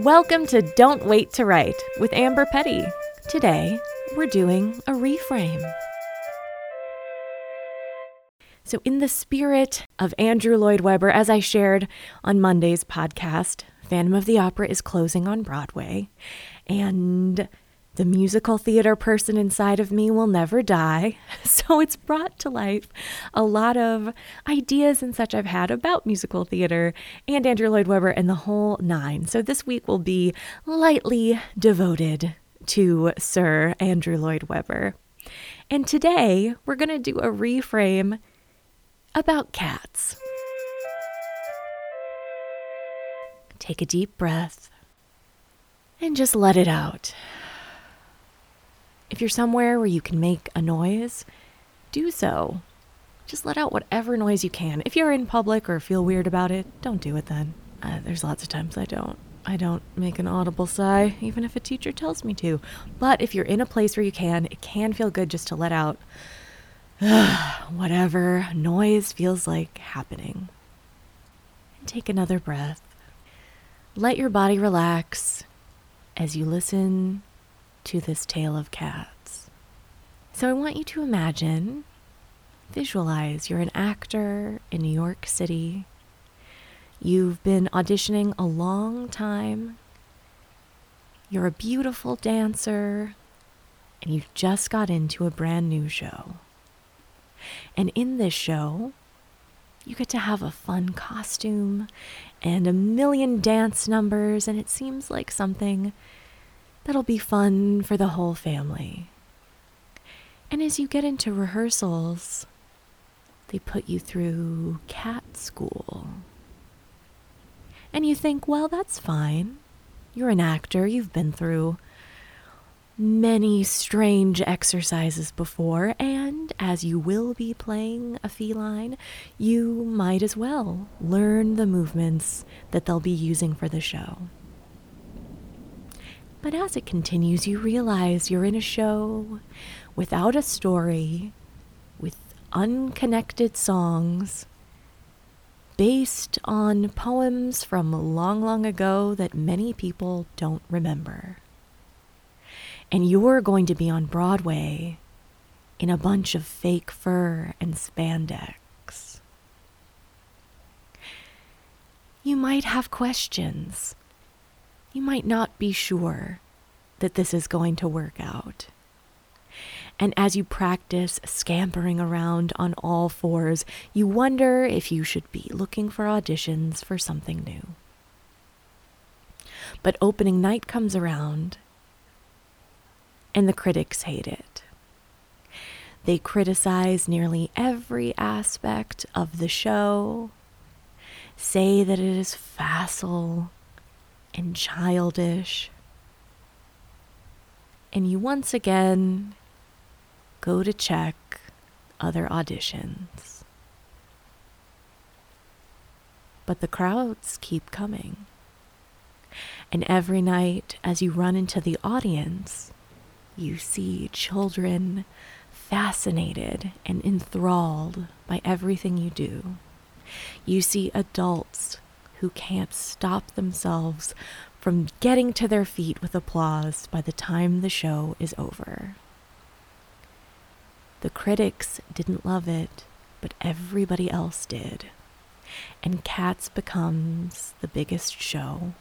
Welcome to Don't Wait to Write with Amber Petty. Today, we're doing a reframe. So, in the spirit of Andrew Lloyd Webber, as I shared on Monday's podcast, Phantom of the Opera is closing on Broadway, and the musical theater person inside of me will never die. So it's brought to life a lot of ideas and such I've had about musical theater and Andrew Lloyd Webber and the whole nine. So this week will be lightly devoted to Sir Andrew Lloyd Webber. And today we're going to do a reframe about cats. Take a deep breath and just let it out. If you're somewhere where you can make a noise, do so. Just let out whatever noise you can. If you're in public or feel weird about it, don't do it then. Uh, there's lots of times I don't. I don't make an audible sigh, even if a teacher tells me to. But if you're in a place where you can, it can feel good just to let out whatever noise feels like happening. And take another breath. Let your body relax as you listen to this tale of cats. So I want you to imagine, visualize you're an actor in New York City. You've been auditioning a long time. You're a beautiful dancer, and you've just got into a brand new show. And in this show, you get to have a fun costume and a million dance numbers, and it seems like something that'll be fun for the whole family. And as you get into rehearsals, they put you through cat school. And you think, well, that's fine. You're an actor, you've been through many strange exercises before, and as you will be playing a feline, you might as well learn the movements that they'll be using for the show. But as it continues, you realize you're in a show without a story, with unconnected songs, based on poems from long, long ago that many people don't remember. And you're going to be on Broadway in a bunch of fake fur and spandex. You might have questions you might not be sure that this is going to work out. And as you practice scampering around on all fours, you wonder if you should be looking for auditions for something new. But opening night comes around, and the critics hate it. They criticize nearly every aspect of the show, say that it is facile and childish. And you once again go to check other auditions. But the crowds keep coming. And every night, as you run into the audience, you see children fascinated and enthralled by everything you do. You see adults who can't stop themselves from getting to their feet with applause by the time the show is over. The critics didn't love it, but everybody else did. And Cats becomes the biggest show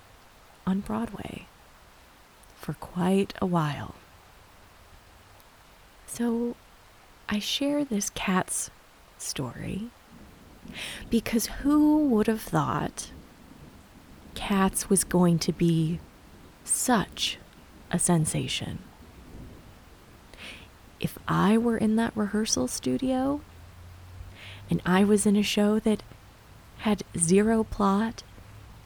on Broadway for quite a while. So I share this Cats story because who would have thought Cats was going to be such a sensation. If I were in that rehearsal studio and I was in a show that had zero plot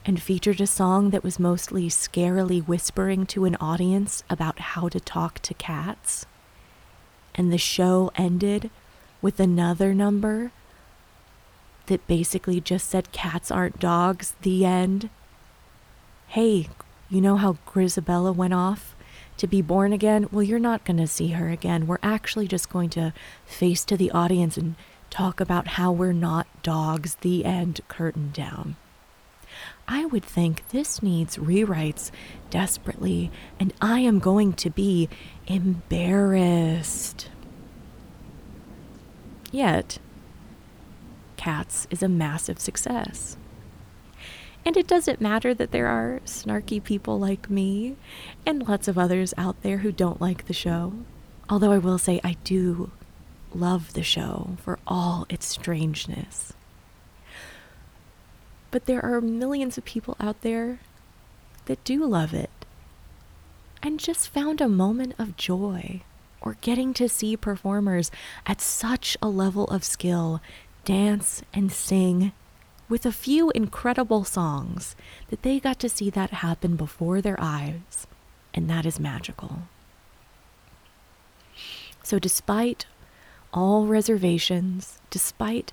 and featured a song that was mostly scarily whispering to an audience about how to talk to cats, and the show ended with another number that basically just said cats aren't dogs, the end, hey, you know how Grizabella went off to be born again? Well, you're not going to see her again. We're actually just going to face to the audience and talk about how we're not dogs, the end, curtain down. I would think this needs rewrites desperately, and I am going to be embarrassed. Yet, Cats is a massive success. And it doesn't matter that there are snarky people like me and lots of others out there who don't like the show. Although I will say I do love the show for all its strangeness. But there are millions of people out there that do love it and just found a moment of joy or getting to see performers at such a level of skill dance and sing with a few incredible songs that they got to see that happen before their eyes, and that is magical. So, despite all reservations, despite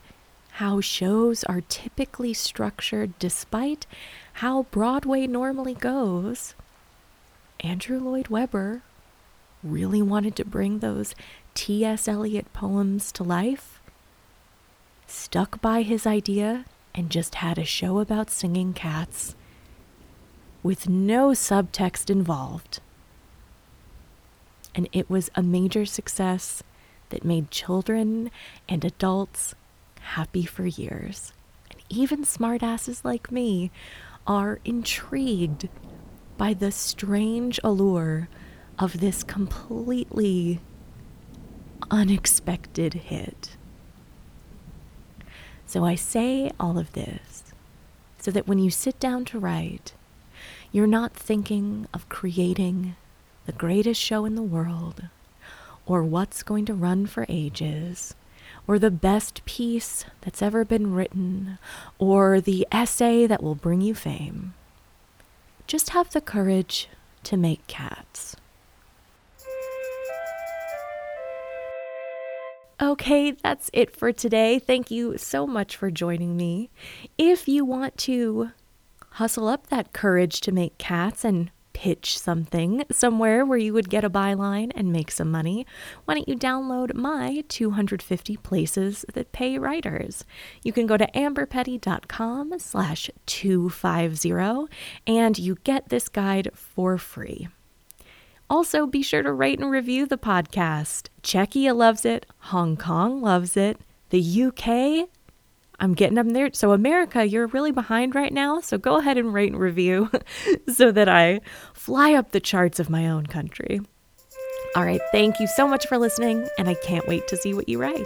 how shows are typically structured, despite how Broadway normally goes, Andrew Lloyd Webber really wanted to bring those T.S. Eliot poems to life, stuck by his idea and just had a show about singing cats with no subtext involved. And it was a major success that made children and adults happy for years. And even smartasses like me are intrigued by the strange allure of this completely unexpected hit. So I say all of this so that when you sit down to write, you're not thinking of creating the greatest show in the world, or what's going to run for ages, or the best piece that's ever been written, or the essay that will bring you fame. Just have the courage to make cats. Okay, that's it for today. Thank you so much for joining me. If you want to hustle up that courage to make cats and pitch something somewhere where you would get a byline and make some money, why don't you download my 250 places that pay writers? You can go to amberpetty.com slash 250 and you get this guide for free. Also, be sure to rate and review the podcast. Czechia loves it. Hong Kong loves it. The UK, I'm getting up there. So, America, you're really behind right now. So, go ahead and rate and review so that I fly up the charts of my own country. All right. Thank you so much for listening, and I can't wait to see what you write.